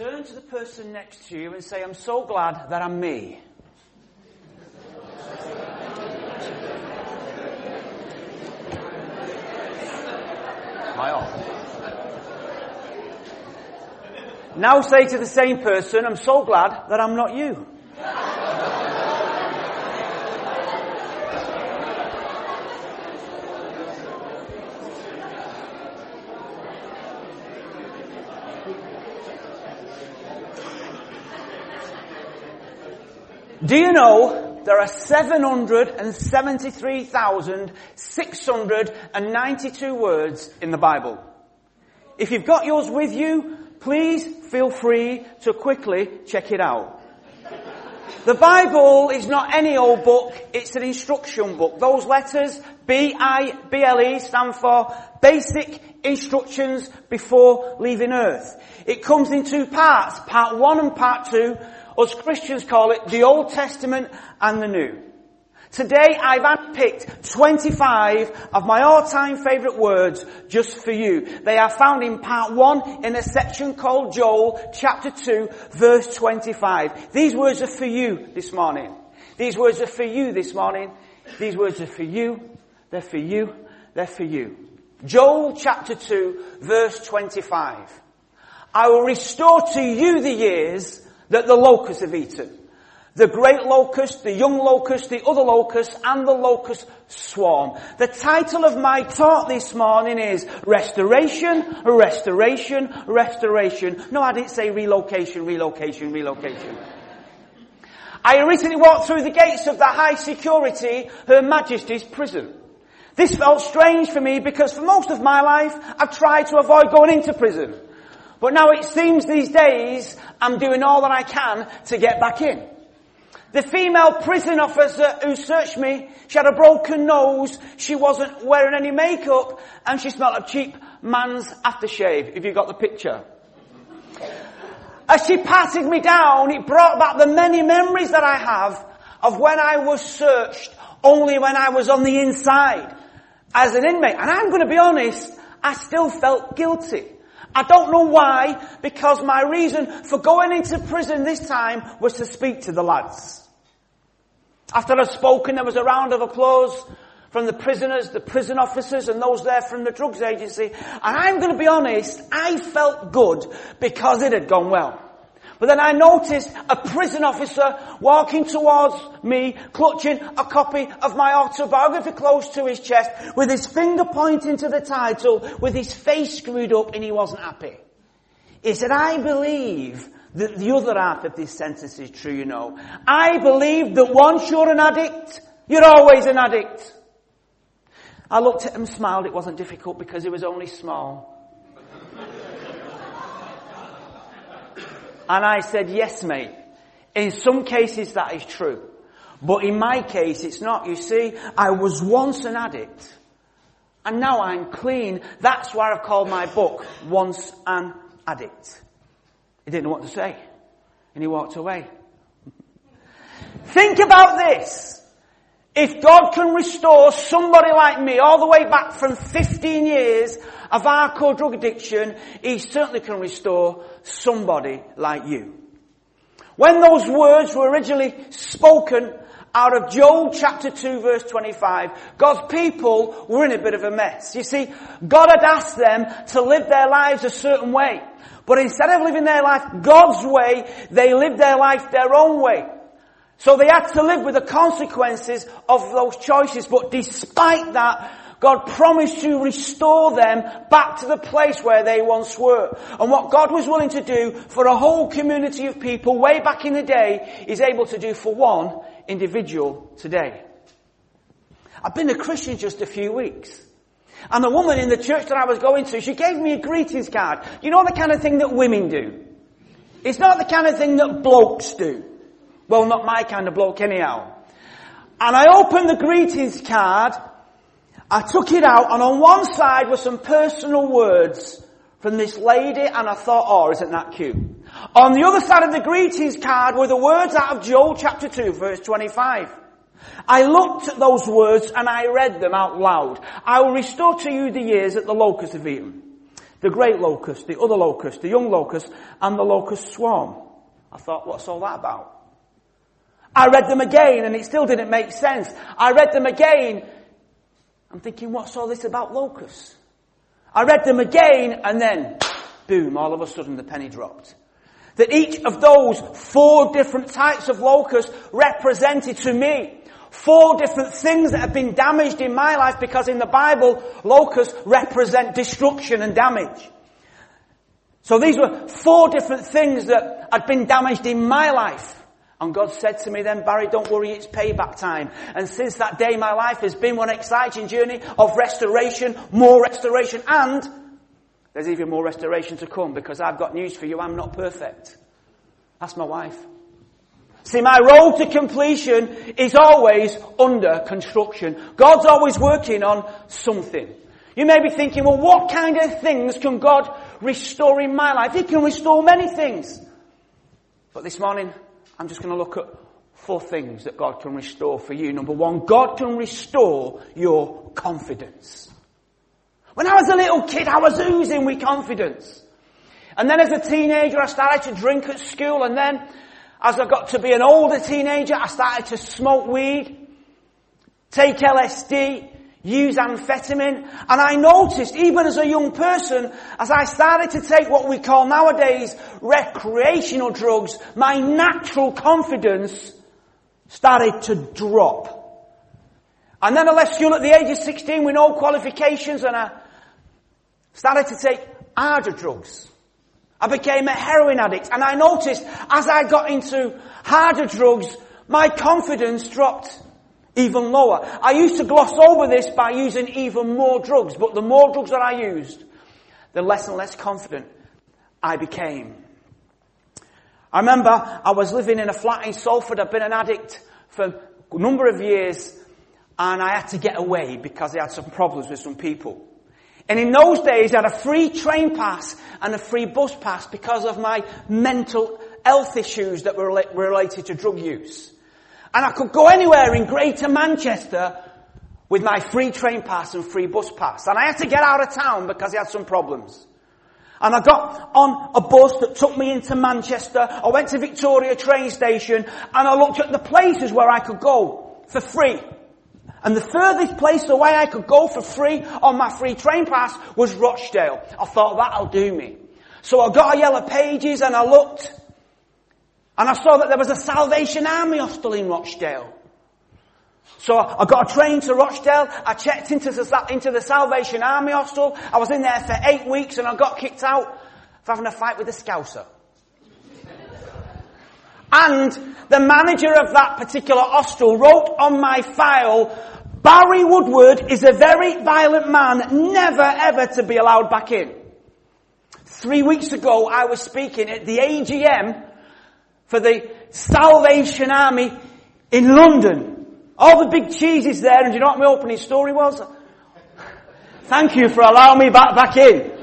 Turn to the person next to you and say, I'm so glad that I'm me. Now say to the same person, I'm so glad that I'm not you. Do you know there are 773,692 words in the Bible? If you've got yours with you, please feel free to quickly check it out. The Bible is not any old book, it's an instruction book. Those letters, B-I-B-L-E, stand for Basic Instructions Before Leaving Earth. It comes in two parts, part one and part two, us Christians call it the Old Testament and the New. Today I've handpicked 25 of my all-time favourite words just for you. They are found in part 1 in a section called Joel chapter 2 verse 25. These words are for you this morning. These words are for you this morning. These words are for you. They're for you. They're for you. Joel chapter 2 verse 25. I will restore to you the years that the locusts have eaten. The great locust, the young locust, the other locust, and the locust swarm. The title of my talk this morning is Restoration, Restoration, Restoration. No, I didn't say relocation, relocation, relocation. I recently walked through the gates of the high security Her Majesty's prison. This felt strange for me because for most of my life I've tried to avoid going into prison. But now it seems these days I'm doing all that I can to get back in. The female prison officer who searched me, she had a broken nose, she wasn't wearing any makeup, and she smelled of cheap man's aftershave, if you got the picture. As she patted me down, it brought back the many memories that I have of when I was searched only when I was on the inside as an inmate. And I'm going to be honest, I still felt guilty. I don't know why, because my reason for going into prison this time was to speak to the lads. After I'd spoken, there was a round of applause from the prisoners, the prison officers, and those there from the drugs agency. And I'm going to be honest, I felt good because it had gone well. But then I noticed a prison officer walking towards me, clutching a copy of my autobiography close to his chest, with his finger pointing to the title, with his face screwed up, and he wasn't happy. He said, I believe that the other half of this sentence is true, you know. I believe that once you're an addict, you're always an addict. I looked at him, smiled. It wasn't difficult because it was only small. And I said, yes, mate. In some cases that is true. But in my case, it's not. You see, I was once an addict. And now I'm clean. That's why I've called my book, Once an Addict. He didn't know what to say. And he walked away. Think about this. If God can restore somebody like me all the way back from 15 years of hardcore drug addiction, He certainly can restore somebody like you. When those words were originally spoken out of Joel chapter 2 verse 25, God's people were in a bit of a mess. You see, God had asked them to live their lives a certain way. But instead of living their life God's way, they lived their life their own way. So they had to live with the consequences of those choices. But despite that, God promised to restore them back to the place where they once were. And what God was willing to do for a whole community of people way back in the day is able to do for one individual today. I've been a Christian just a few weeks. And the woman in the church that I was going to, she gave me a greetings card. You know the kind of thing that women do. It's not the kind of thing that blokes do. Well, not my kind of bloke anyhow. And I opened the greetings card, I took it out, and on one side were some personal words from this lady, and I thought, oh, isn't that cute? On the other side of the greetings card were the words out of Joel chapter 2, verse 25. I looked at those words and I read them out loud. I will restore to you the years that the locusts have eaten. The great locust, the other locust, the young locust, and the locust swarm. I thought, what's all that about? I read them again and it still didn't make sense. I read them again. I'm thinking, what's all this about locusts? I read them again and then, boom, all of a sudden the penny dropped. That each of those four different types of locusts represented to me four different things that have been damaged in my life because in the Bible, locusts represent destruction and damage. So these were four different things that had been damaged in my life. And God said to me then, Barry, don't worry, it's payback time. And since that day, my life has been one exciting journey of restoration, more restoration, and there's even more restoration to come because I've got news for you. I'm not perfect. That's my wife. See, my road to completion is always under construction. God's always working on something. You may be thinking, well, what kind of things can God restore in my life? He can restore many things. But this morning, I'm just going to look at four things that God can restore for you. Number one, God can restore your confidence. When I was a little kid, I was oozing with confidence. And then as a teenager, I started to drink at school. And then as I got to be an older teenager, I started to smoke weed, take LSD, use amphetamine. And I noticed, even as a young person, as I started to take what we call nowadays recreational drugs, my natural confidence started to drop. And then I left school at the age of 16 with no qualifications and I started to take harder drugs. I became a heroin addict and I noticed as I got into harder drugs, my confidence dropped even lower. I used to gloss over this by using even more drugs, but the more drugs that I used, the less and less confident I became. I remember I was living in a flat in Salford. I'd been an addict for a number of years and I had to get away because I had some problems with some people. And in those days I had a free train pass and a free bus pass because of my mental health issues that were related to drug use. And I could go anywhere in Greater Manchester with my free train pass and free bus pass. And I had to get out of town because I had some problems. And I got on a bus that took me into Manchester. I went to Victoria train station and I looked at the places where I could go for free. And the furthest place away I could go for free on my free train pass was Rochdale. I thought that'll do me. So I got a yellow pages and I looked and I saw that there was a Salvation Army hostel in Rochdale. So I got a train to Rochdale. I checked into the, into the Salvation Army hostel. I was in there for eight weeks and I got kicked out for having a fight with a scouser. and the manager of that particular hostel wrote on my file, Barry Woodward is a very violent man, never ever to be allowed back in. Three weeks ago I was speaking at the AGM for the Salvation Army in London. All the big cheeses there, and do you know what my opening story was? Thank you for allowing me back, back in.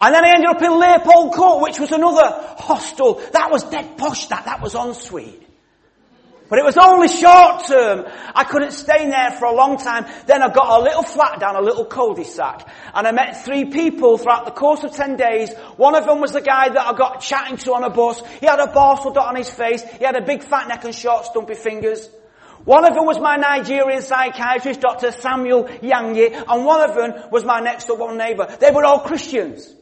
And then I ended up in Leopold Court, which was another hostel. That was dead posh, that, that was ensuite. But it was only short term. I couldn't stay in there for a long time. Then I got a little flat down a little cul-de-sac. And I met three people throughout the course of ten days. One of them was the guy that I got chatting to on a bus. He had a Borstal dot on his face. He had a big fat neck and short stumpy fingers. One of them was my Nigerian psychiatrist, Dr. Samuel Yangi, and one of them was my next door neighbour. They were all Christians.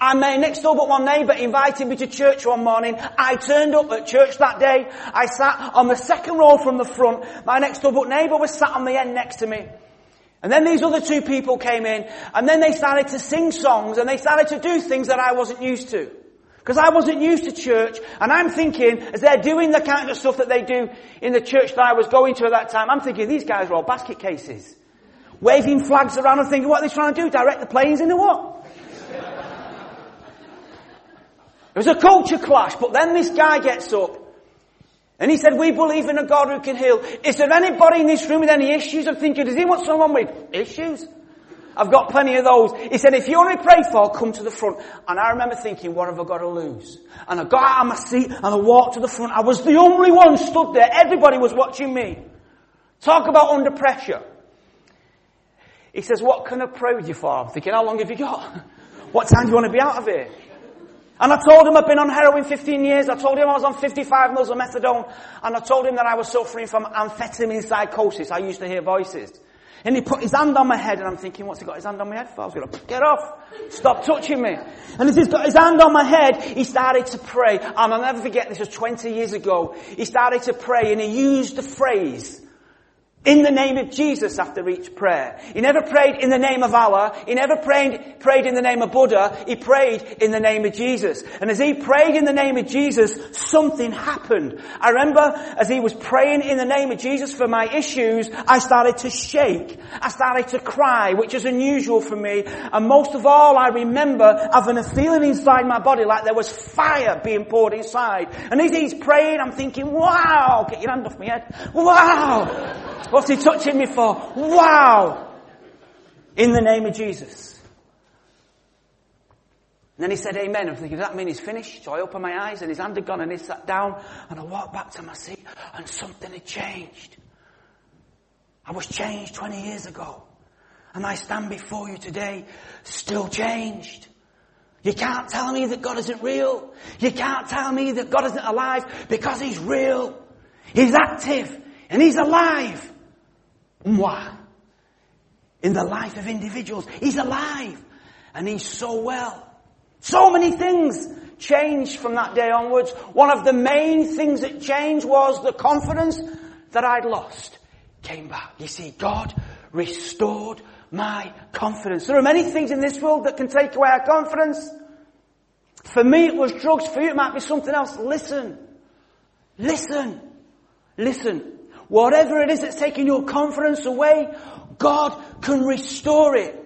And my next door but one neighbour invited me to church one morning. I turned up at church that day. I sat on the second row from the front. My next door but neighbour was sat on the end next to me. And then these other two people came in, and then they started to sing songs, and they started to do things that I wasn't used to. Because I wasn't used to church, and I'm thinking, as they're doing the kind of stuff that they do in the church that I was going to at that time, I'm thinking, these guys are all basket cases. Waving flags around and thinking, what are they trying to do? Direct the planes into what? It was a culture clash, but then this guy gets up and he said, we believe in a God who can heal. Is there anybody in this room with any issues? I'm thinking, does he want someone with issues? I've got plenty of those. He said, if you want to be prayed for, come to the front. And I remember thinking, what have I got to lose? And I got out of my seat and I walked to the front. I was the only one stood there. Everybody was watching me. Talk about under pressure. He says, what can I pray with you for? I'm thinking, how long have you got? What time do you want to be out of here? And I told him I've been on heroin 15 years. I told him I was on 55 mils of methadone. And I told him that I was suffering from amphetamine psychosis. I used to hear voices. And he put his hand on my head and I'm thinking, what's he got his hand on my head for? I was going to, get off. Stop touching me. And as he's got his hand on my head, he started to pray. And I'll never forget, this was 20 years ago. He started to pray and he used the phrase, in the name of Jesus after each prayer. He never prayed in the name of Allah. He never prayed, prayed in the name of Buddha. He prayed in the name of Jesus. And as he prayed in the name of Jesus, something happened. I remember as he was praying in the name of Jesus for my issues, I started to shake. I started to cry, which is unusual for me. And most of all, I remember having a feeling inside my body like there was fire being poured inside. And as he's praying, I'm thinking, wow, get your hand off my head. Wow. What's he touching me for? Wow! In the name of Jesus. And then he said, Amen. I'm thinking, does that mean he's finished? So I opened my eyes and his hand had gone and he sat down and I walked back to my seat and something had changed. I was changed 20 years ago. And I stand before you today still changed. You can't tell me that God isn't real. You can't tell me that God isn't alive because He's real. He's active and He's alive moi in the life of individuals. He's alive and he's so well. So many things changed from that day onwards. One of the main things that changed was the confidence that I'd lost came back. You see, God restored my confidence. There are many things in this world that can take away our confidence. For me, it was drugs. For you, it might be something else. Listen. Listen. Listen. Whatever it is that's taking your confidence away, God can restore it.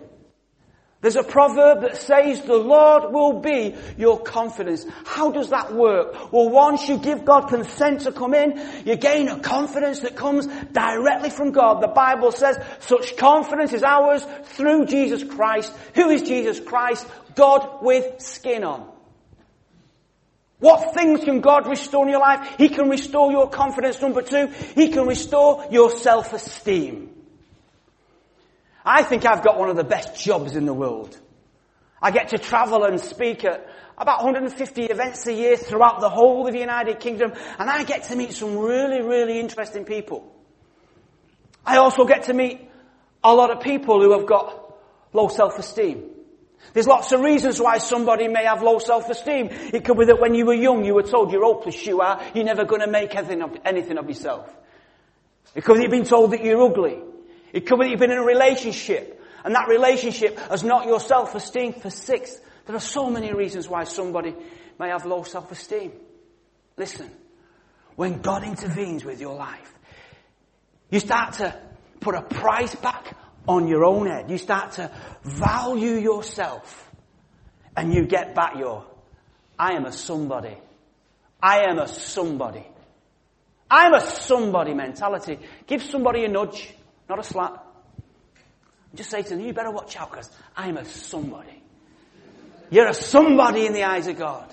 There's a proverb that says the Lord will be your confidence. How does that work? Well, once you give God consent to come in, you gain a confidence that comes directly from God. The Bible says such confidence is ours through Jesus Christ. Who is Jesus Christ? God with skin on. What things can God restore in your life? He can restore your confidence. Number two, He can restore your self-esteem. I think I've got one of the best jobs in the world. I get to travel and speak at about 150 events a year throughout the whole of the United Kingdom, and I get to meet some really, really interesting people. I also get to meet a lot of people who have got low self-esteem. There's lots of reasons why somebody may have low self-esteem. It could be that when you were young, you were told you're hopeless, you are, you're never going to make anything of, anything of yourself. It could be you've been told that you're ugly. It could be that you've been in a relationship, and that relationship has not your self-esteem for six. There are so many reasons why somebody may have low self-esteem. Listen, when God intervenes with your life, you start to put a price back on your own head. You start to value yourself and you get back your, I am a somebody. I am a somebody. I am a somebody mentality. Give somebody a nudge, not a slap. Just say to them, you better watch out because I'm a somebody. You're a somebody in the eyes of God.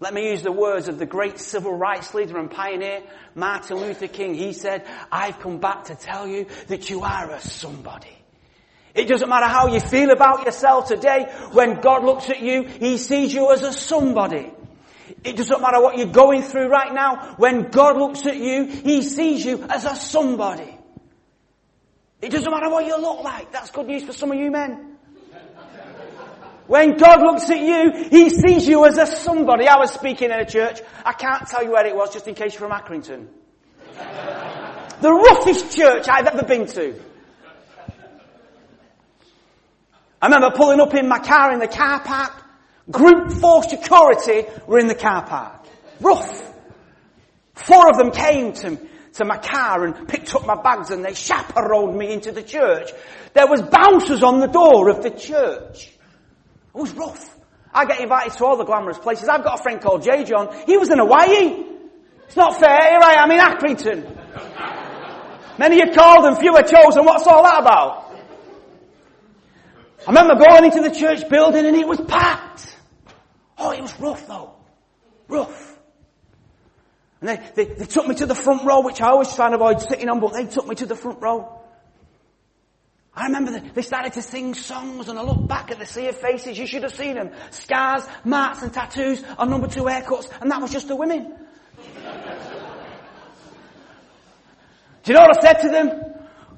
Let me use the words of the great civil rights leader and pioneer, Martin Luther King. He said, I've come back to tell you that you are a somebody. It doesn't matter how you feel about yourself today. When God looks at you, He sees you as a somebody. It doesn't matter what you're going through right now. When God looks at you, He sees you as a somebody. It doesn't matter what you look like. That's good news for some of you men. When God looks at you, He sees you as a somebody. I was speaking in a church. I can't tell you where it was just in case you're from Accrington. the roughest church I've ever been to. I remember pulling up in my car in the car park. Group four security were in the car park. Rough. Four of them came to, to my car and picked up my bags and they chaperoned me into the church. There was bouncers on the door of the church. It was rough. I get invited to all the glamorous places. I've got a friend called J.John. He was in Hawaii. It's not fair. Here I am in Accrington. Many are called and few are chosen. What's all that about? I remember going into the church building and it was packed. Oh, it was rough though. Rough. And they, they, they took me to the front row, which I always try and avoid sitting on, but they took me to the front row. I remember they started to sing songs and I look back at the sea of faces, you should have seen them. Scars, marks and tattoos on number two haircuts and that was just the women. Do you know what I said to them?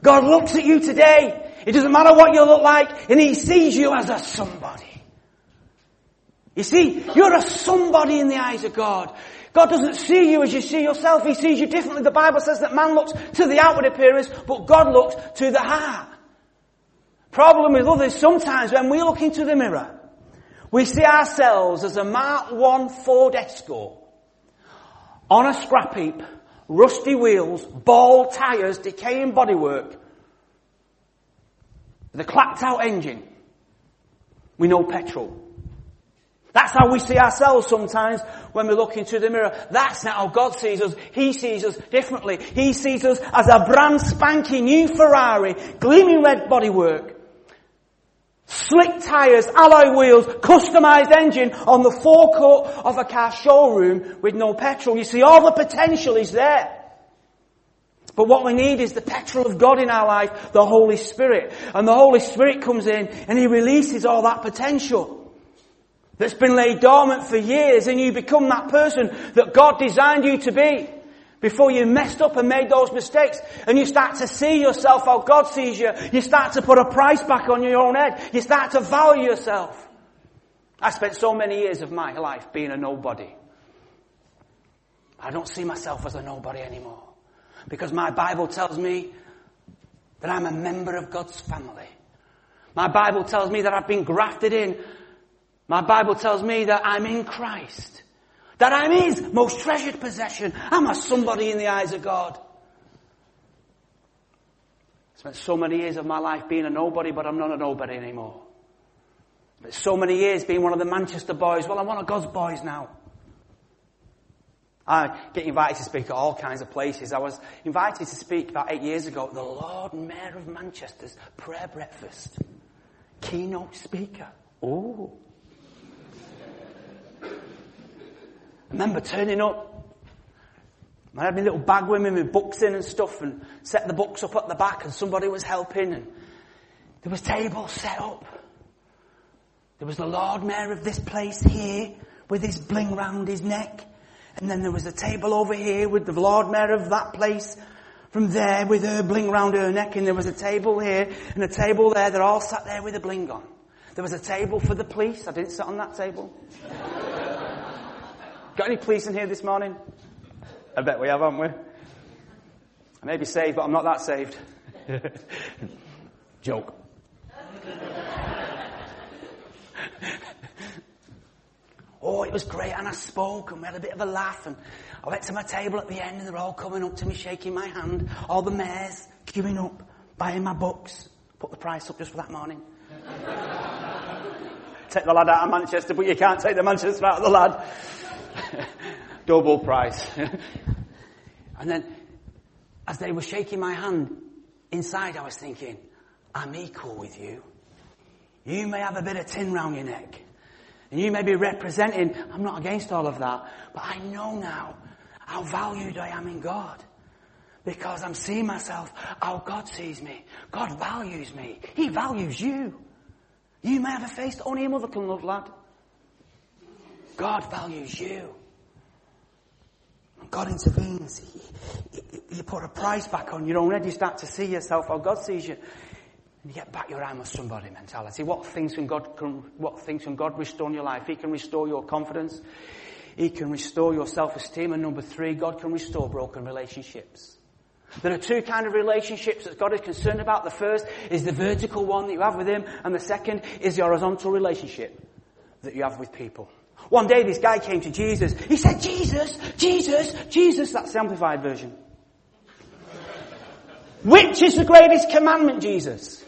God looks at you today. It doesn't matter what you look like and He sees you as a somebody. You see, you're a somebody in the eyes of God. God doesn't see you as you see yourself. He sees you differently. The Bible says that man looks to the outward appearance, but God looks to the heart. Problem with others, sometimes when we look into the mirror, we see ourselves as a Mark 1 Ford Escort on a scrap heap, rusty wheels, bald tyres, decaying bodywork, with a clapped out engine, We no petrol. That's how we see ourselves sometimes when we look into the mirror. That's not how God sees us. He sees us differently. He sees us as a brand spanking new Ferrari, gleaming red bodywork, slick tyres, alloy wheels, customized engine on the forecourt of a car showroom with no petrol. You see, all the potential is there. But what we need is the petrol of God in our life, the Holy Spirit. And the Holy Spirit comes in and He releases all that potential that's been laid dormant for years and you become that person that God designed you to be before you messed up and made those mistakes and you start to see yourself how God sees you. You start to put a price back on your own head. You start to value yourself. I spent so many years of my life being a nobody. I don't see myself as a nobody anymore because my Bible tells me that I'm a member of God's family. My Bible tells me that I've been grafted in my Bible tells me that I'm in Christ. That I'm His most treasured possession. I'm a somebody in the eyes of God. I spent so many years of my life being a nobody, but I'm not a nobody anymore. But so many years being one of the Manchester boys. Well, I'm one of God's boys now. I get invited to speak at all kinds of places. I was invited to speak about eight years ago at the Lord Mayor of Manchester's prayer breakfast. Keynote speaker. Oh. I remember turning up. I had my little bag with me, my books in and stuff, and set the books up at the back, and somebody was helping, and there was tables set up. There was the Lord Mayor of this place here, with his bling round his neck. And then there was a table over here with the Lord Mayor of that place. From there with her bling round her neck and there was a table here and a table there. They're all sat there with a bling on. There was a table for the police. I didn't sit on that table. Got any police in here this morning? I bet we have, haven't we? I may be saved, but I'm not that saved. Joke. oh, it was great, and I spoke, and we had a bit of a laugh, and I went to my table at the end, and they're all coming up to me, shaking my hand, all the mayors queuing up, buying my books. Put the price up just for that morning. take the lad out of Manchester, but you can't take the Manchester out of the lad. Double price. and then, as they were shaking my hand, inside I was thinking, I'm equal with you. You may have a bit of tin round your neck. And you may be representing, I'm not against all of that, but I know now how valued I am in God. Because I'm seeing myself how God sees me. God values me. He values you. You may have a face that only a mother can love, lad. God values you. God intervenes. You put a price back on You head. Start to see yourself how God sees you. And you get back your I'm a somebody mentality. What things can God, can, what things can God restore in your life? He can restore your confidence. He can restore your self-esteem. And number three, God can restore broken relationships. There are two kind of relationships that God is concerned about. The first is the vertical one that you have with Him, and the second is the horizontal relationship that you have with people. One day this guy came to Jesus. He said, Jesus, Jesus, Jesus. That's the amplified version. Which is the greatest commandment, Jesus?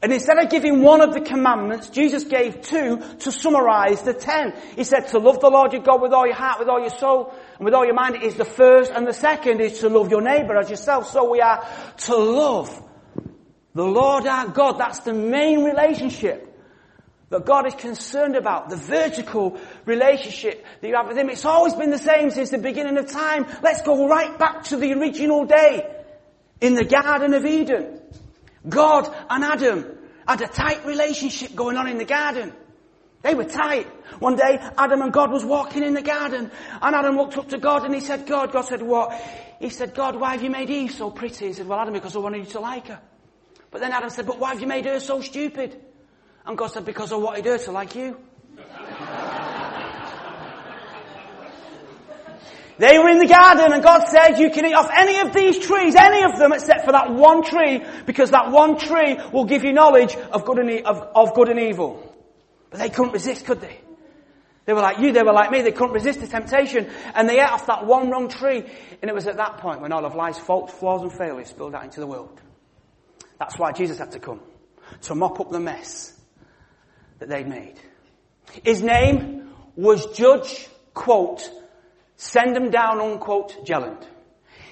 And instead of giving one of the commandments, Jesus gave two to summarize the ten. He said to love the Lord your God with all your heart, with all your soul, and with all your mind is the first, and the second is to love your neighbor as yourself. So we are to love the Lord our God. That's the main relationship that God is concerned about, the vertical relationship that you have with Him. It's always been the same since the beginning of time. Let's go right back to the original day in the Garden of Eden. God and Adam had a tight relationship going on in the garden. They were tight. One day, Adam and God was walking in the garden, and Adam looked up to God and he said, God, God said, what? He said, God, why have you made Eve so pretty? He said, well, Adam, because I wanted you to like her. But then Adam said, but why have you made her so stupid? And God said, because I wanted her to like you. They were in the garden and God said, you can eat off any of these trees, any of them except for that one tree, because that one tree will give you knowledge of good and, e- of, of good and evil. But they couldn't resist, could they? They were like you, they were like me, they couldn't resist the temptation, and they ate off that one wrong tree. And it was at that point when all of life's faults, flaws and failures spilled out into the world. That's why Jesus had to come. To mop up the mess that they'd made. His name was Judge, quote, Send them down, unquote, Jelland.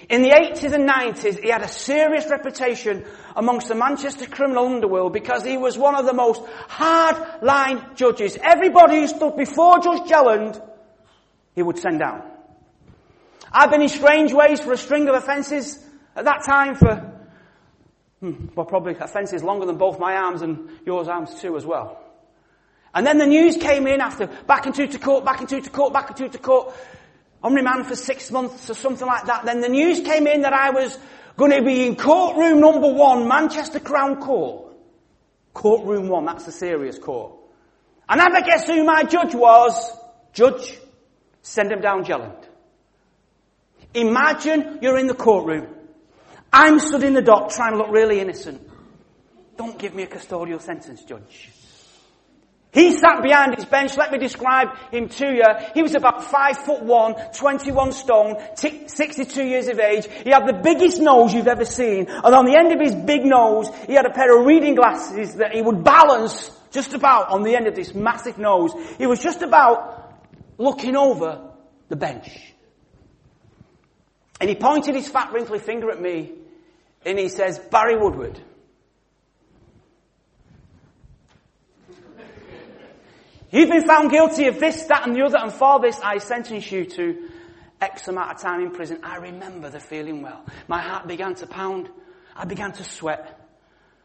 In the 80s and 90s, he had a serious reputation amongst the Manchester criminal underworld because he was one of the most hard-line judges. Everybody who stood before Judge Jelland, he would send down. I've been in Strangeways for a string of offences at that time for, hmm, well, probably offences longer than both my arms and yours arms too as well. And then the news came in after back into to court, back into to court, back into to court on remand for six months or something like that. Then the news came in that I was going to be in courtroom number one, Manchester Crown Court. Courtroom one, that's the serious court. And I guess who my judge was? Judge, send him down Jelland. Imagine you're in the courtroom. I'm stood in the dock trying to look really innocent. Don't give me a custodial sentence, Judge. He sat behind his bench. Let me describe him to you. He was about five foot one, 21 stone, 62 years of age. He had the biggest nose you've ever seen. And on the end of his big nose, he had a pair of reading glasses that he would balance just about on the end of this massive nose. He was just about looking over the bench. And he pointed his fat wrinkly finger at me and he says, Barry Woodward. You've been found guilty of this, that and the other, and for this I sentence you to X amount of time in prison. I remember the feeling well. My heart began to pound. I began to sweat.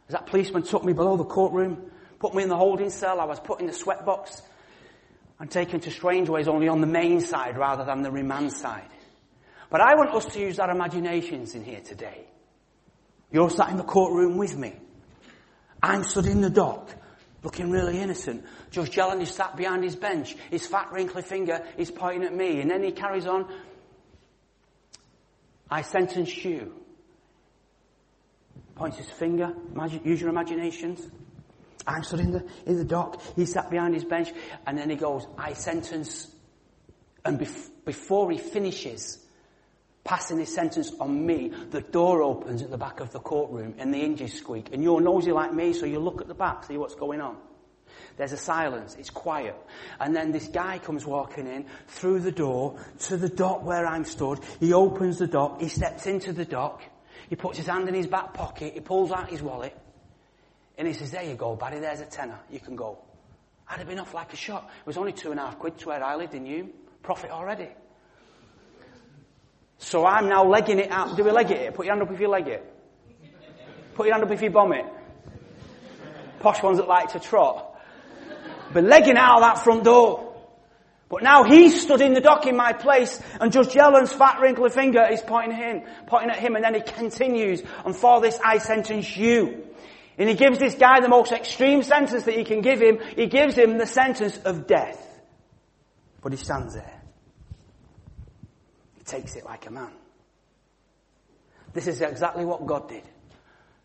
As that policeman took me below the courtroom, put me in the holding cell, I was put in the sweat box and taken to Strangeways only on the main side rather than the remand side. But I want us to use our imaginations in here today. You're sat in the courtroom with me. I'm stood in the dock looking really innocent. Judge Jelland is sat behind his bench. His fat, wrinkly finger is pointing at me. And then he carries on. I sentence you. Points his finger. use your imaginations. I'm stood in the, in the dock. He sat behind his bench. And then he goes, I sentence. And bef- before he finishes, passing his sentence on me, the door opens at the back of the courtroom and the hinges squeak. And you're nosy like me, so you look at the back, see what's going on. There's a silence, it's quiet. And then this guy comes walking in through the door to the dock where I'm stood. He opens the dock, he steps into the dock, he puts his hand in his back pocket, he pulls out his wallet, and he says, there you go, Barry, there's a tenner, you can go. I'd have been off like a shot. It was only two and a half quid to where I lived in Hulme. Profit already. So I'm now legging it out. Do we leg it? Put your hand up if you leg it. Put your hand up if you bomb it. Posh ones that like to trot. But legging out of that front door. But now he's stood in the dock in my place, and Judge Jelland's fat wrinkly finger is pointing at him, pointing at him, and then he continues, and for this I sentence you. And he gives this guy the most extreme sentence that he can give him. He gives him the sentence of death. But he stands there takes it like a man. This is exactly what God did.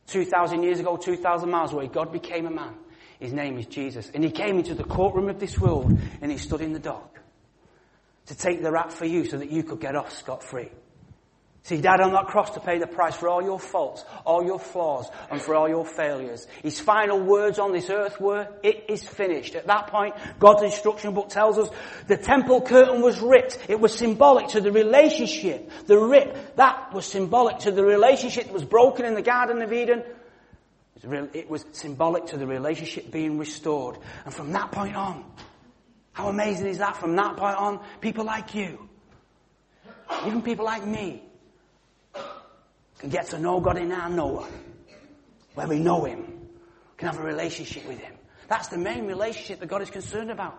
2,000 years ago, 2,000 miles away, God became a man. His name is Jesus. And he came into the courtroom of this world and he stood in the dock to take the rap for you so that you could get off scot free. See, died on that cross to pay the price for all your faults, all your flaws, and for all your failures. His final words on this earth were, it is finished. At that point, God's instruction book tells us the temple curtain was ripped. It was symbolic to the relationship. The rip, that was symbolic to the relationship that was broken in the Garden of Eden. It was symbolic to the relationship being restored. And from that point on, how amazing is that? From that point on, people like you, even people like me, can get to know God in our knower. where we know Him, can have a relationship with Him. That's the main relationship that God is concerned about.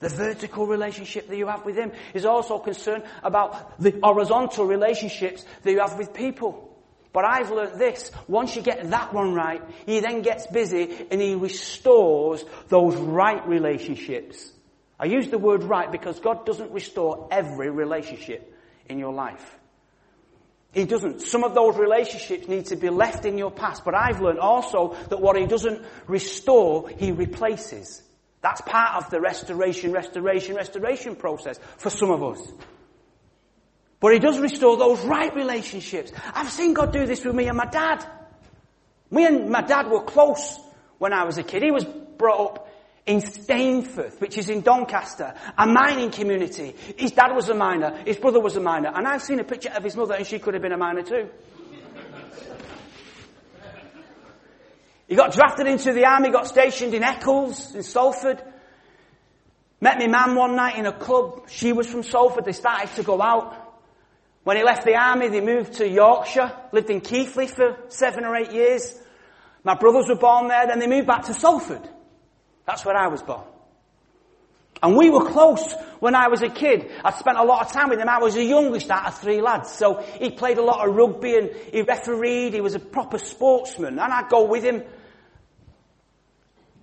The vertical relationship that you have with Him is also concerned about the horizontal relationships that you have with people. But I've learnt this. Once you get that one right, He then gets busy and He restores those right relationships. I use the word right because God doesn't restore every relationship in your life. He doesn't. Some of those relationships need to be left in your past, but I've learned also that what He doesn't restore, He replaces. That's part of the restoration, restoration, restoration process for some of us. But He does restore those right relationships. I've seen God do this with me and my dad. Me and my dad were close when I was a kid. He was brought up in Stainforth, which is in Doncaster, a mining community. His dad was a miner, his brother was a miner, and I've seen a picture of his mother and she could have been a miner too. he got drafted into the army, got stationed in Eccles, in Salford. Met my mum one night in a club. She was from Salford. They started to go out. When he left the army, they moved to Yorkshire, lived in Keighley for seven or eight years. My brothers were born there, then they moved back to Salford. That's where I was born. And we were close when I was a kid. I spent a lot of time with him. I was the youngest out of three lads. So he played a lot of rugby and he refereed. He was a proper sportsman. And I'd go with him.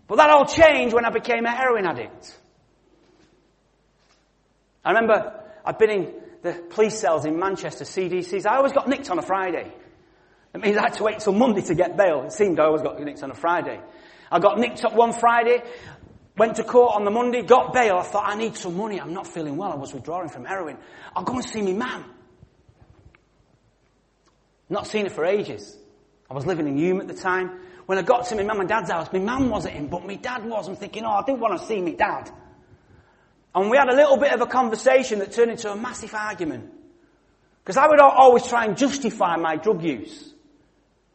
But that all changed when I became a heroin addict. I remember I'd been in the police cells in Manchester, CDCs. I always got nicked on a Friday. It means I had to wait till Monday to get bail. It seemed I always got nicked on a Friday. I got nicked up one Friday, went to court on the Monday, got bail. I thought, I need some money. I'm not feeling well. I was withdrawing from heroin. I'll go and see me mum. Not seen her for ages. I was living in Hulme at the time. When I got to my mum and dad's house, my mum wasn't in, but my dad was. I'm thinking, oh, I didn't want to see my dad. And we had a little bit of a conversation that turned into a massive argument. Because I would always try and justify my drug use.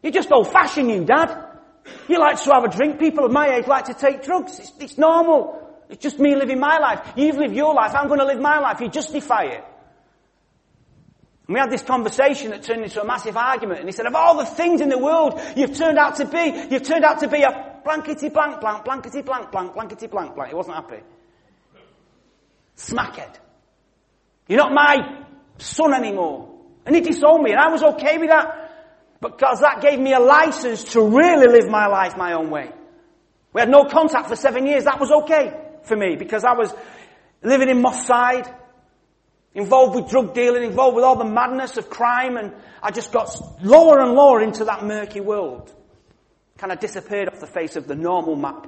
You're just old fashioned, you dad. You like to have a drink. People of my age like to take drugs. It's, it's normal. It's just me living my life. You've lived your life. I'm going to live my life. You justify it. And we had this conversation that turned into a massive argument. And he said, of all the things in the world you've turned out to be, you've turned out to be a blankety blank blank, blankety blank blank, blankety blank blank. He wasn't happy. Smackhead. You're not my son anymore. And he disowned me and I was okay with that because that gave me a license to really live my life my own way. We had no contact for seven years. That was okay for me because I was living in Moss Side, involved with drug dealing, involved with all the madness of crime, and I just got lower and lower into that murky world. Kind of disappeared off the face of the normal map.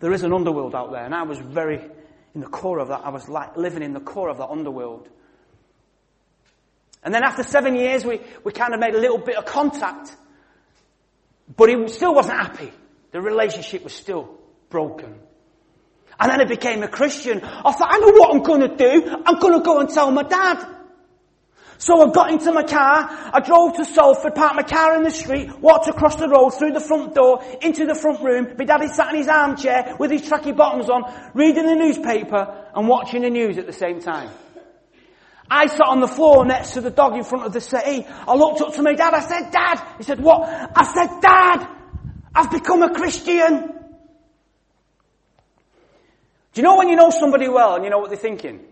There is an underworld out there, and I was very in the core of that. I was like living in the core of that underworld. And then after seven years, we, we kind of made a little bit of contact. But he still wasn't happy. The relationship was still broken. And then I became a Christian. I thought, I know what I'm going to do. I'm going to go and tell my dad. So I got into my car, I drove to Salford, parked my car in the street, walked across the road, through the front door, into the front room. My daddy sat in his armchair with his tracky bottoms on, reading the newspaper and watching the news at the same time. I sat on the floor next to the dog in front of the settee. I looked up to my dad. I said, Dad. He said, what? I said, Dad, I've become a Christian. Do you know when you know somebody well and you know what they're thinking?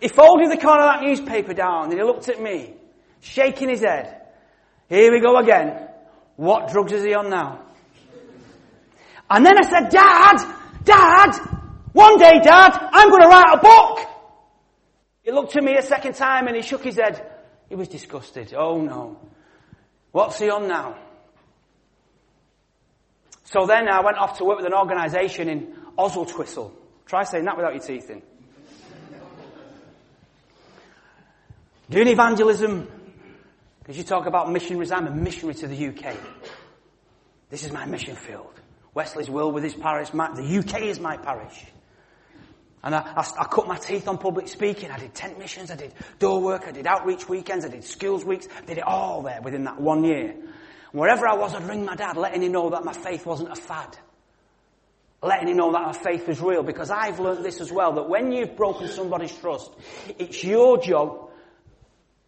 He folded the corner of that newspaper down and he looked at me, shaking his head. Here we go again. What drugs is he on now? And then I said, Dad, Dad, one day, Dad, I'm going to write a book. He looked at me a second time and he shook his head. He was disgusted. Oh no. What's he on now? So then I went off to work with an organisation in Oswaldtwistle. Try saying that without your teeth in. Doing evangelism, because you talk about missionaries, I'm a missionary to the UK. This is my mission field. Wesley's Will with his parish, the UK is my parish. And I, I, I, cut my teeth on public speaking. I did tent missions, I did door work, I did outreach weekends, I did skills weeks, I did it all there within that one year. And wherever I was, I'd ring my dad, letting him know that my faith wasn't a fad. Letting him know that my faith was real, because I've learned this as well, that when you've broken somebody's trust, it's your job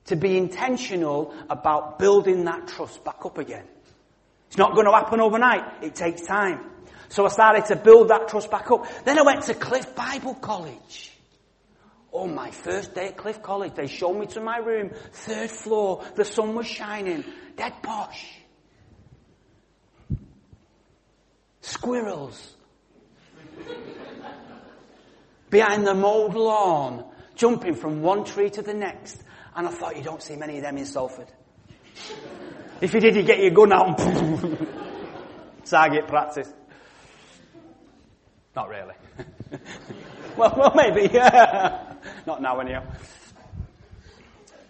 to be intentional about building that trust back up again. It's not going to happen overnight. It takes time. So I started to build that trust back up. Then I went to Cliff Bible College. Oh, my first day at Cliff College, they showed me to my room, third floor, the sun was shining, dead posh. Squirrels. Behind the mowed lawn, jumping from one tree to the next. And I thought, you don't see many of them in Salford. If you did, you get your gun out and target practice. Not really. well, well, maybe. Not now, anyhow.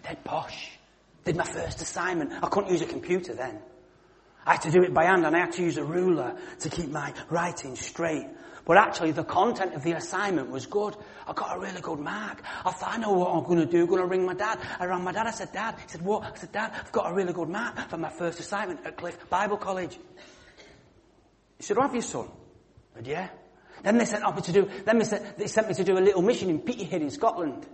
Dead posh. Did my first assignment. I couldn't use a computer then. I had to do it by hand and I had to use a ruler to keep my writing straight. But actually the content of the assignment was good. I got a really good mark. I thought, I know what I'm going to do. I'm going to ring my dad. I rang my dad. I said, Dad. He said, what? I said, Dad, I've got a really good mark for my first assignment at Cliff Bible College. He said, have you, son? I said, yeah. Then they sent me to do, then they sent, they sent me to do a little mission in Peterhead in Scotland.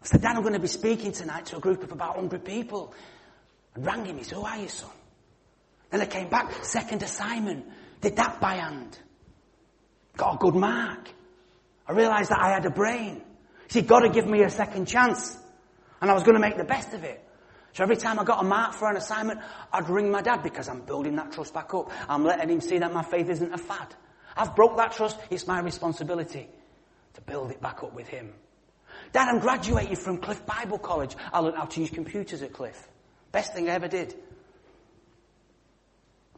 I said, Dad, I'm going to be speaking tonight to a group of about 100 people. And rang him. He said, who are you, son? Then I came back, second assignment. Did that by hand. Got a good mark. I realized that I had a brain. See, God had given me a second chance. And I was going to make the best of it. So every time I got a mark for an assignment, I'd ring my dad because I'm building that trust back up. I'm letting him see that my faith isn't a fad. I've broke that trust. It's my responsibility to build it back up with him. Dad, I'm graduating from Cliff Bible College. I learned how to use computers at Cliff. Best thing I ever did.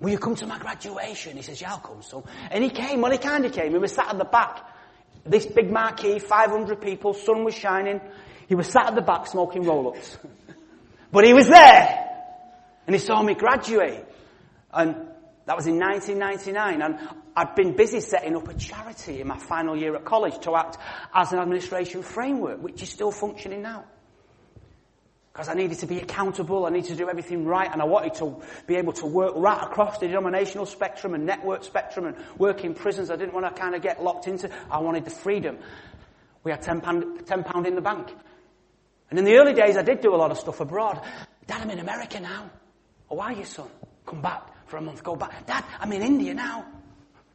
Will you come to my graduation? He says, yeah, I'll come, son. And he came. Well, he kind of came. He was sat at the back. This big marquee, 500 people, sun was shining. He was sat at the back smoking roll-ups. but he was there. And he saw me graduate. And that was in 1999. And I'd been busy setting up a charity in my final year at college to act as an administration framework, which is still functioning now. Because I needed to be accountable, I needed to do everything right, and I wanted to be able to work right across the denominational spectrum and network spectrum and work in prisons. I didn't want to kind of get locked into. I wanted the freedom. We had ten pound, ten pound in the bank. And in the early days, I did do a lot of stuff abroad. Dad, I'm in America now. Oh, are you, son? Come back for a month. Go back. Dad, I'm in India now.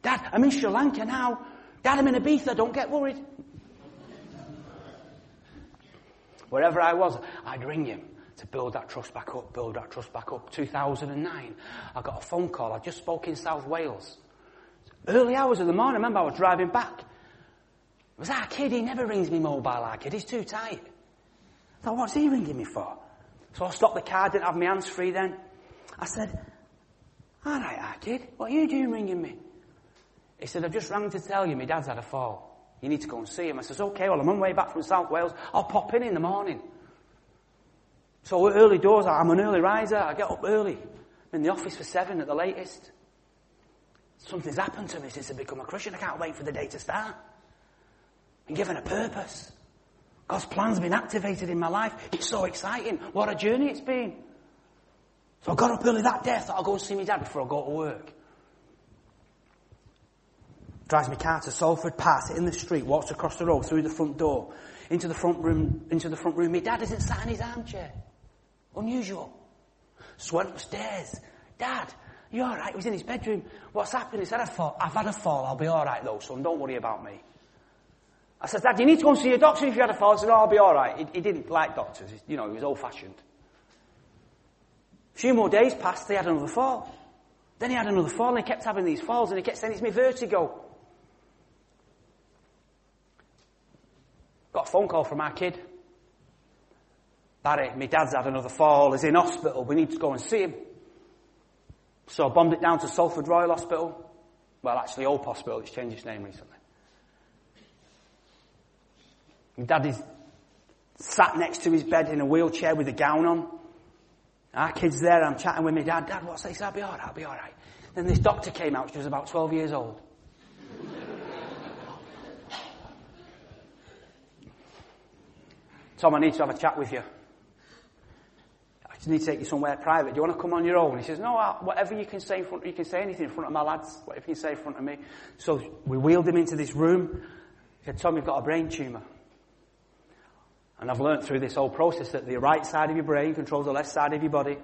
Dad, I'm in Sri Lanka now. Dad, I'm in Ibiza. Don't get worried. Wherever I was, I'd ring him to build that trust back up, build that trust back up. 2009, I got a phone call. I just spoke in South Wales. Early hours of the morning, I remember I was driving back. It was that kid, he never rings me mobile, that kid, he's too tight. I thought, what's he ringing me for? So I stopped the car, didn't have my hands free then. I said, alright, kid, what are you doing ringing me? He said, I've just rang to tell you my dad's had a fall. You need to go and see him. I says, okay, well, I'm on my way back from South Wales. I'll pop in in the morning. So early doors, I'm an early riser. I get up early. I'm in the office for seven at the latest. Something's happened to me since I've become a Christian. I can't wait for the day to start. i am given a purpose. God's plan's been activated in my life. It's so exciting. What a journey it's been. So I got up early that day. I thought I'll go and see my dad before I go to work. Drives my car to Salford, it in the street, walks across the road through the front door, into the front room, into the front room. My dad isn't sat in his armchair. Unusual. So went upstairs. Dad, you alright? He was in his bedroom. What's happened? He said, I've, fall. I've had a fall. I'll be alright though, son. Don't worry about me. I said, Dad, you need to go and see a doctor if you had a fall. He said, I'll be alright. He, he didn't like doctors. He, you know, he was old fashioned. A few more days passed, he had another fall. Then he had another fall and he kept having these falls and he kept saying, it's me vertigo. Got a phone call from our kid. Barry, my dad's had another fall. He's in hospital. We need to go and see him. So I bombed it down to Salford Royal Hospital. Well, actually, Hope Hospital. It's changed its name recently. My dad is sat next to his bed in a wheelchair with a gown on. Our kid's there. I'm chatting with my dad. Dad, what's this? I'll be alright. I'll be alright. Then this doctor came out. She was about 12 years old. Tom, I need to have a chat with you. I just need to take you somewhere private. Do you want to come on your own? He says, no, whatever you can say in front, you can say anything in front of my lads. Whatever you can say in front of me. So we wheeled him into this room. He said, Tom, you've got a brain tumour. And I've learned through this whole process that the right side of your brain controls the left side of your body.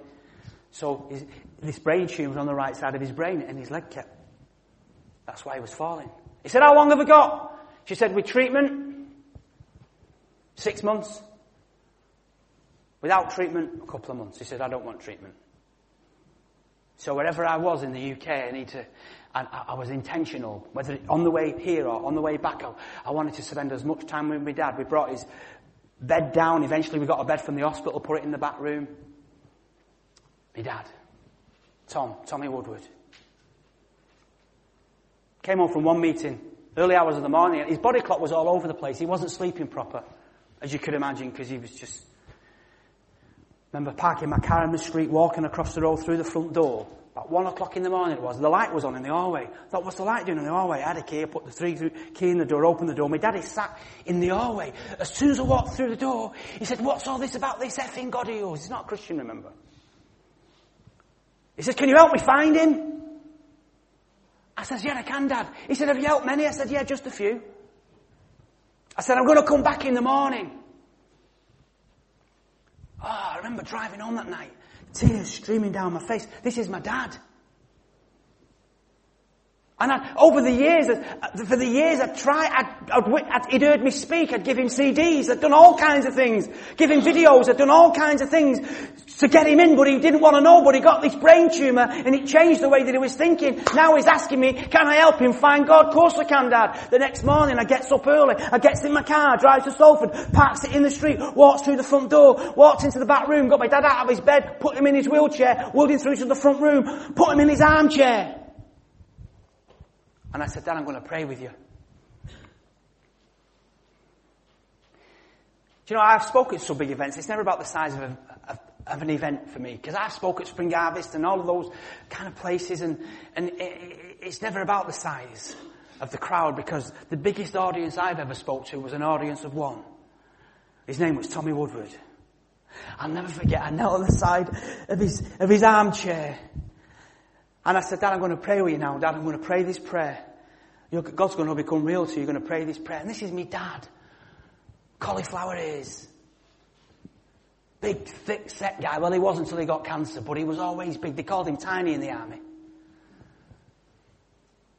So his, this brain tumor was on the right side of his brain and his leg kept. That's why he was falling. He said, how long have we got? She said, with treatment, six months. Without treatment, a couple of months. He said, I don't want treatment. So wherever I was in the UK, I need to, and I, was intentional, whether on the way here or on the way back, I, I wanted to spend as much time with my dad. We brought his bed down. Eventually we got a bed from the hospital, put it in the back room. My dad, Tom, Tommy Woodward, came home from one meeting, early hours of the morning, his body clock was all over the place. He wasn't sleeping proper, as you could imagine, because he was just. Remember parking my car in the street, walking across the road through the front door. About one o'clock in the morning it was. The light was on in the hallway. I thought, what's the light doing in the hallway? I had a key, I put the three key in the door, opened the door. My daddy sat in the hallway. As soon as I walked through the door, he said, what's all this about this effing God of yours? He's not a Christian, remember. He said, can you help me find him? I said, yeah, I can, Dad. He said, have you helped many? I said, yeah, just a few. I said, I'm going to come back in the morning. Oh, I remember driving home that night, tears streaming down my face. This is my dad. And I, over the years, uh, for the years I'd try, I'd, I'd, I'd, he'd heard me speak, I'd give him CDs, I'd done all kinds of things, give him videos, I'd done all kinds of things to get him in, but he didn't want to know, but he got this brain tumour and it changed the way that he was thinking. Now he's asking me, can I help him find God? Of course I can, Dad. The next morning I gets up early, I gets in my car, drives to Salford, parks it in the street, walks through the front door, walks into the back room, got my dad out of his bed, put him in his wheelchair, wheeled him through to the front room, put him in his armchair. And I said, Dad, I'm going to pray with you. Do you know, I've spoken at some big events. It's never about the size of, a, of, of an event for me. Because I've spoken at Spring Harvest and all of those kind of places. And, and it, it's never about the size of the crowd. Because the biggest audience I've ever spoke to was an audience of one. His name was Tommy Woodward. I'll never forget, I knelt on the side of his, of his armchair. And I said, Dad, I'm going to pray with you now. Dad, I'm going to pray this prayer. God's going to become real to you. You're going to pray this prayer. And this is me dad. Cauliflower ears. Big, thick, set guy. Well, he wasn't until he got cancer, but he was always big. They called him tiny in the army.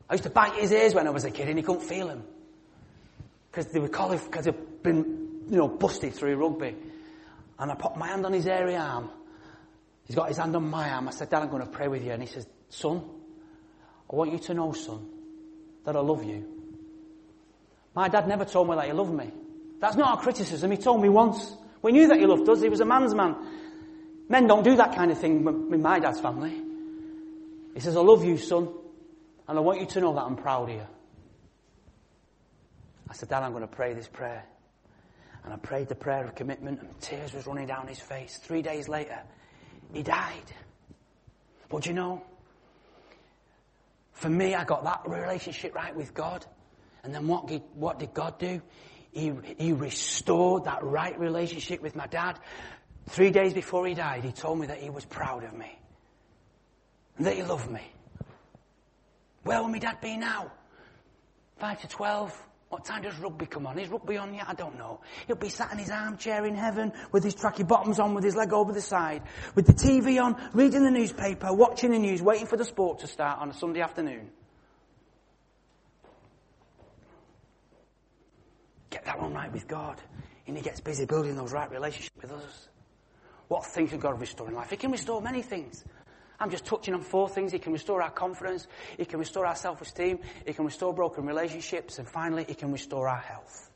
I used to bite his ears when I was a kid and he couldn't feel them. Because they were cauliflower, because they'd been, you know, busted through rugby. And I put my hand on his hairy arm. He's got his hand on my arm. I said, Dad, I'm going to pray with you. And he says, Son, I want you to know, son, that I love you. My dad never told me that he loved me. That's not a criticism. He told me once. We knew that he loved us. He was a man's man. Men don't do that kind of thing in my dad's family. He says, I love you, son, and I want you to know that I'm proud of you. I said, Dad, I'm going to pray this prayer. And I prayed the prayer of commitment, and tears was running down his face. Three days later, he died. But you know, for me, I got that relationship right with God. And then what did, what did God do? He, he restored that right relationship with my dad. Three days before he died, he told me that he was proud of me. And that he loved me. Where will my dad be now? Five to twelve? What time does rugby come on? Is rugby on yet? I don't know. He'll be sat in his armchair in heaven with his tracky bottoms on with his leg over the side, with the TV on, reading the newspaper, watching the news, waiting for the sport to start on a Sunday afternoon. Get that one right with God. And he gets busy building those right relationships with us. What things can God restore in life? He can restore many things. I'm just touching on four things. He can restore our confidence. He can restore our self-esteem. He can restore broken relationships. And finally, He can restore our health.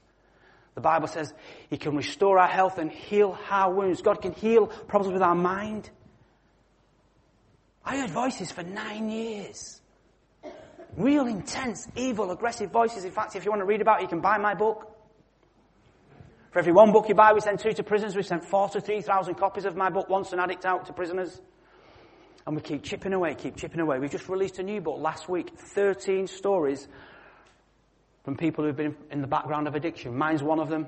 The Bible says He can restore our health and heal our wounds. God can heal problems with our mind. I heard voices for nine years. Real intense, evil, aggressive voices. In fact, if you want to read about it, you can buy my book. For every one book you buy, we send two to prisons. We sent four to three thousand copies of my book, once an addict out to prisoners. And we keep chipping away, keep chipping away. We just released a new book last week, 13 stories from people who've been in the background of addiction. Mine's one of them.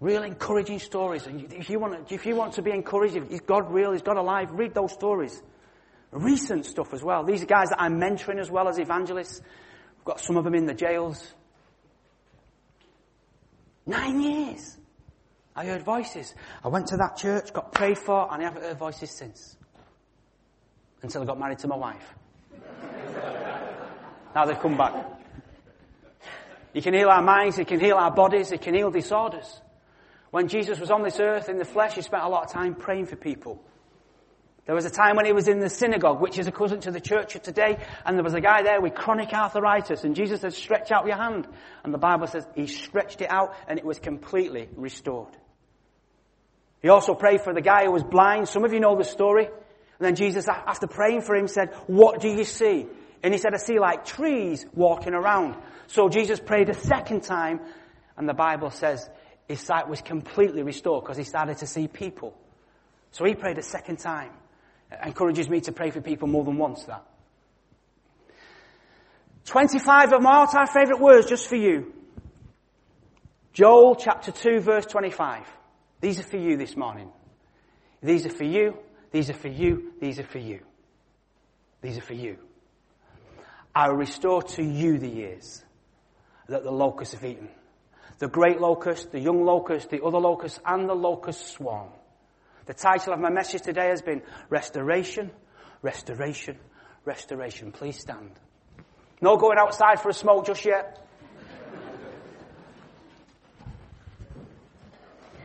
Real encouraging stories. And if you want to, if you want to be encouraged, is God real? Is God alive? Read those stories. Recent stuff as well. These are guys that I'm mentoring as well as evangelists. We've got some of them in the jails. Nine years. I heard voices. I went to that church, got prayed for, and I haven't heard voices since. Until I got married to my wife. now they've come back. He can heal our minds, He can heal our bodies, He can heal disorders. When Jesus was on this earth in the flesh, He spent a lot of time praying for people. There was a time when he was in the synagogue, which is equivalent to the church of today, and there was a guy there with chronic arthritis, and Jesus said, stretch out your hand. And the Bible says he stretched it out, and it was completely restored. He also prayed for the guy who was blind. Some of you know the story. And then Jesus, after praying for him, said, what do you see? And he said, I see like trees walking around. So Jesus prayed a second time, and the Bible says his sight was completely restored because he started to see people. So he prayed a second time encourages me to pray for people more than once that. 25 of my all-time favorite words just for you. Joel chapter 2 verse 25. These are for you this morning. These are for you. These are for you. These are for you. These are for you. I will restore to you the years that the locusts have eaten. The great locust, the young locust, the other locust, and the locust swarm. The title of my message today has been Restoration, Restoration, Restoration. Please stand. No going outside for a smoke just yet.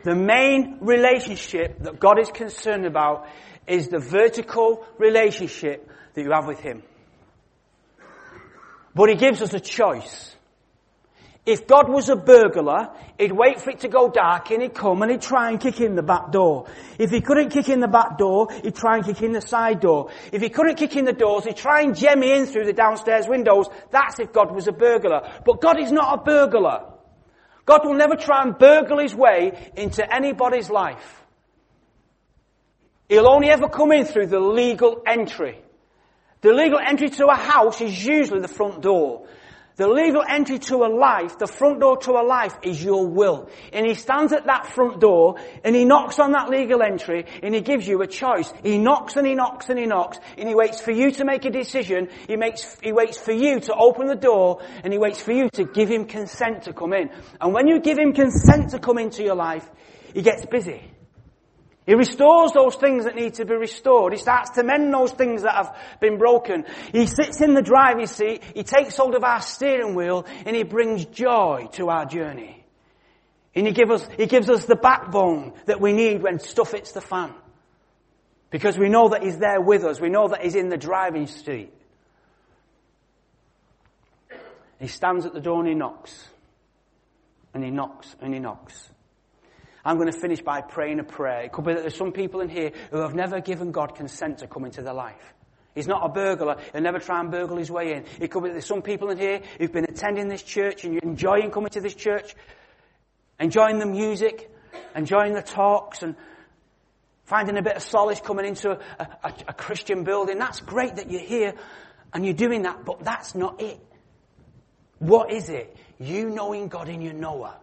the main relationship that God is concerned about is the vertical relationship that you have with Him. But He gives us a choice. If God was a burglar, he'd wait for it to go dark and he'd come and he'd try and kick in the back door. If he couldn't kick in the back door, he'd try and kick in the side door. If he couldn't kick in the doors, he'd try and jemmy in through the downstairs windows. That's if God was a burglar. But God is not a burglar. God will never try and burgle his way into anybody's life. He'll only ever come in through the legal entry. The legal entry to a house is usually the front door. The legal entry to a life, the front door to a life is your will. And he stands at that front door and he knocks on that legal entry and he gives you a choice. He knocks and he knocks and he knocks and he waits for you to make a decision. He makes, he waits for you to open the door and he waits for you to give him consent to come in. And when you give him consent to come into your life, he gets busy. He restores those things that need to be restored. He starts to mend those things that have been broken. He sits in the driving seat, he takes hold of our steering wheel, and he brings joy to our journey. And he, us, he gives us the backbone that we need when stuff hits the fan. Because we know that he's there with us. We know that he's in the driving seat. He stands at the door and he knocks. And he knocks and he knocks. I'm going to finish by praying a prayer. It could be that there's some people in here who have never given God consent to come into their life. He's not a burglar. He'll never try and burgle his way in. It could be that there's some people in here who've been attending this church and you're enjoying coming to this church, enjoying the music, enjoying the talks and finding a bit of solace coming into a, a, a Christian building. That's great that you're here and you're doing that, but that's not it. What is it? You knowing God in your knower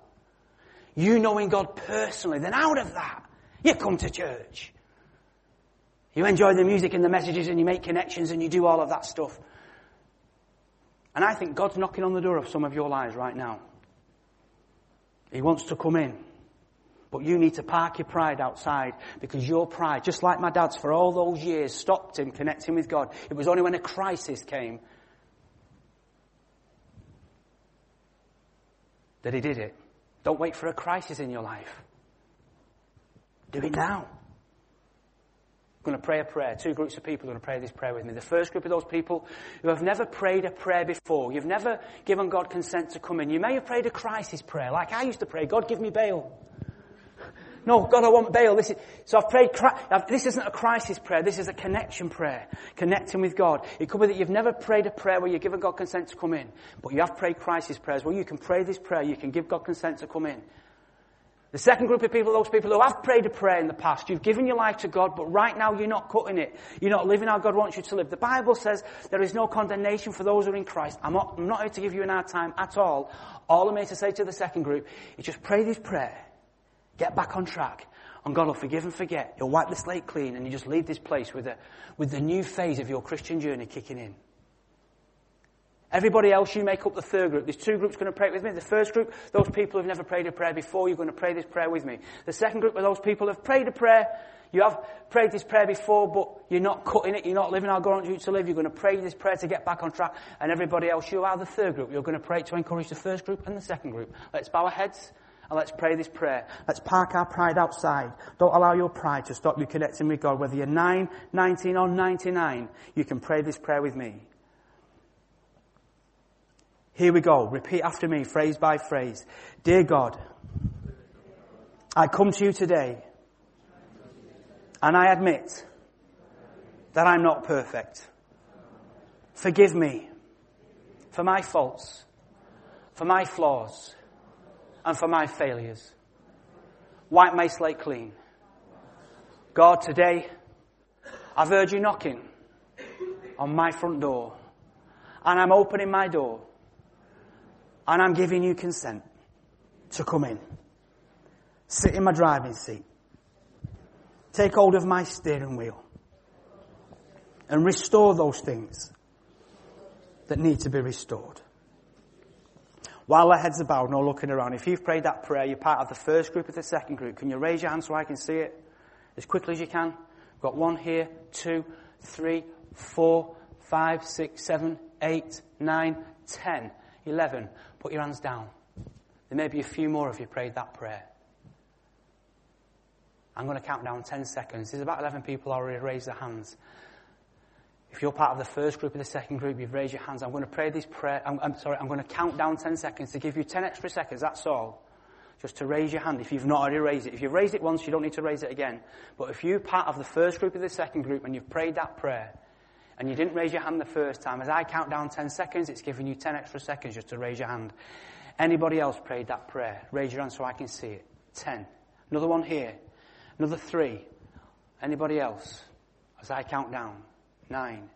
you knowing God personally, then out of that, you come to church. You enjoy the music and the messages and you make connections and you do all of that stuff. And I think God's knocking on the door of some of your lives right now. He wants to come in. But you need to park your pride outside because your pride, just like my dad's for all those years, stopped him connecting with God. It was only when a crisis came that he did it. Don't wait for a crisis in your life. Do it now. I'm going to pray a prayer. Two groups of people are going to pray this prayer with me. The first group of those people who have never prayed a prayer before. You've never given God consent to come in. You may have prayed a crisis prayer, like I used to pray. God, give me bail. No, God, I want bail. This is, so I've prayed, this isn't a crisis prayer. This is a connection prayer. Connecting with God. It could be that you've never prayed a prayer where you've given God consent to come in. But you have prayed crisis prayers where you can pray this prayer. You can give God consent to come in. The second group of people, those people who have prayed a prayer in the past, you've given your life to God, but right now you're not cutting it. You're not living how God wants you to live. The Bible says there is no condemnation for those who are in Christ. I'm not, I'm not here to give you an hard time at all. All I'm here to say to the second group is just pray this prayer. Get back on track. And God will forgive and forget. He'll wipe the slate clean and you just leave this place with, a, with the new phase of your Christian journey kicking in. Everybody else, you make up the third group. There's two groups going to pray with me. The first group, those people who've never prayed a prayer before, you're going to pray this prayer with me. The second group are those people who've prayed a prayer, You have prayed this prayer before, but you're not cutting it. You're not living how God wants you to live. You're going to pray this prayer to get back on track. And everybody else, you are the third group. You're going to pray to encourage the first group and the second group. Let's bow our heads and let's pray this prayer. Let's park our pride outside. Don't allow your pride to stop you connecting with God. Whether you're 9, 19 or 99, you can pray this prayer with me. Here we go. Repeat after me, phrase by phrase. Dear God, I come to you today and I admit that I'm not perfect. Forgive me for my faults, for my flaws, and for my failures. Wipe my slate clean. God, today I've heard you knocking on my front door and I'm opening my door and I'm giving you consent to come in. Sit in my driving seat. Take hold of my steering wheel. And restore those things that need to be restored. While our heads are bowed, no looking around, if you've prayed that prayer, you're part of the first group or the second group. Can you raise your hand so I can see it? As quickly as you can. We've got one here, two, three, four, five, six, seven, eight, nine, ten, eleven. Put your hands down. There may be a few more if you prayed that prayer. I'm going to count down 10 seconds. There's about 11 people already raised their hands. If you're part of the first group or the second group, you've raised your hands. I'm going to pray this prayer. I'm, I'm, sorry, I'm going to count down 10 seconds to give you 10 extra seconds. That's all. Just to raise your hand if you've not already raised it. If you've raised it once, you don't need to raise it again. But if you're part of the first group or the second group and you've prayed that prayer and you didn't raise your hand the first time, as I count down 10 seconds, it's giving you 10 extra seconds just to raise your hand. Anybody else prayed that prayer? Raise your hand so I can see it. 10. Another one here. Another three. Anybody else? As I count down. Nine,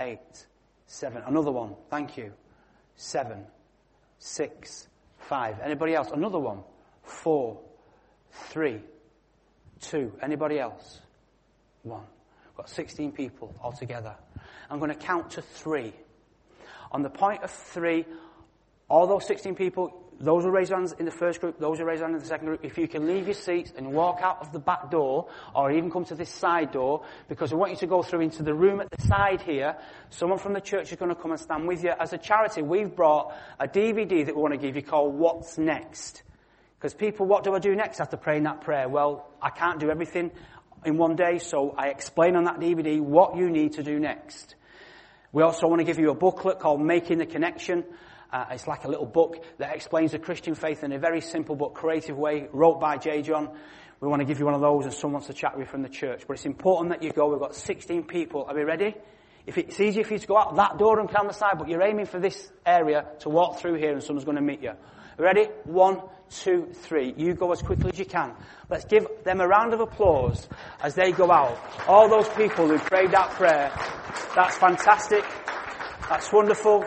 eight, seven. Another one. Thank you. Seven, six, five. Anybody else? Another one. Four, three, two. Anybody else? One. We've got 16 people altogether. I'm going to count to three. On the point of three, all those 16 people, those who raise hands in the first group, those who raise hands in the second group, if you can leave your seats and walk out of the back door, or even come to this side door, because I want you to go through into the room at the side here, someone from the church is going to come and stand with you. As a charity, we've brought a DVD that we want to give you called What's Next? Because people, what do I do next after praying that prayer? Well, I can't do everything in one day, so I explain on that DVD what you need to do next. We also want to give you a booklet called Making the Connection. Uh, it's like a little book that explains the Christian faith in a very simple but creative way, wrote by J. John. We want to give you one of those and someone wants to chat with you from the church. But it's important that you go. We've got 16 people. Are we ready? If it's easier for you to go out that door and come on the side, but you're aiming for this area to walk through here and someone's going to meet you. Ready? One, two, three. You go as quickly as you can. Let's give them a round of applause as they go out. All those people who prayed that prayer. That's fantastic. That's wonderful.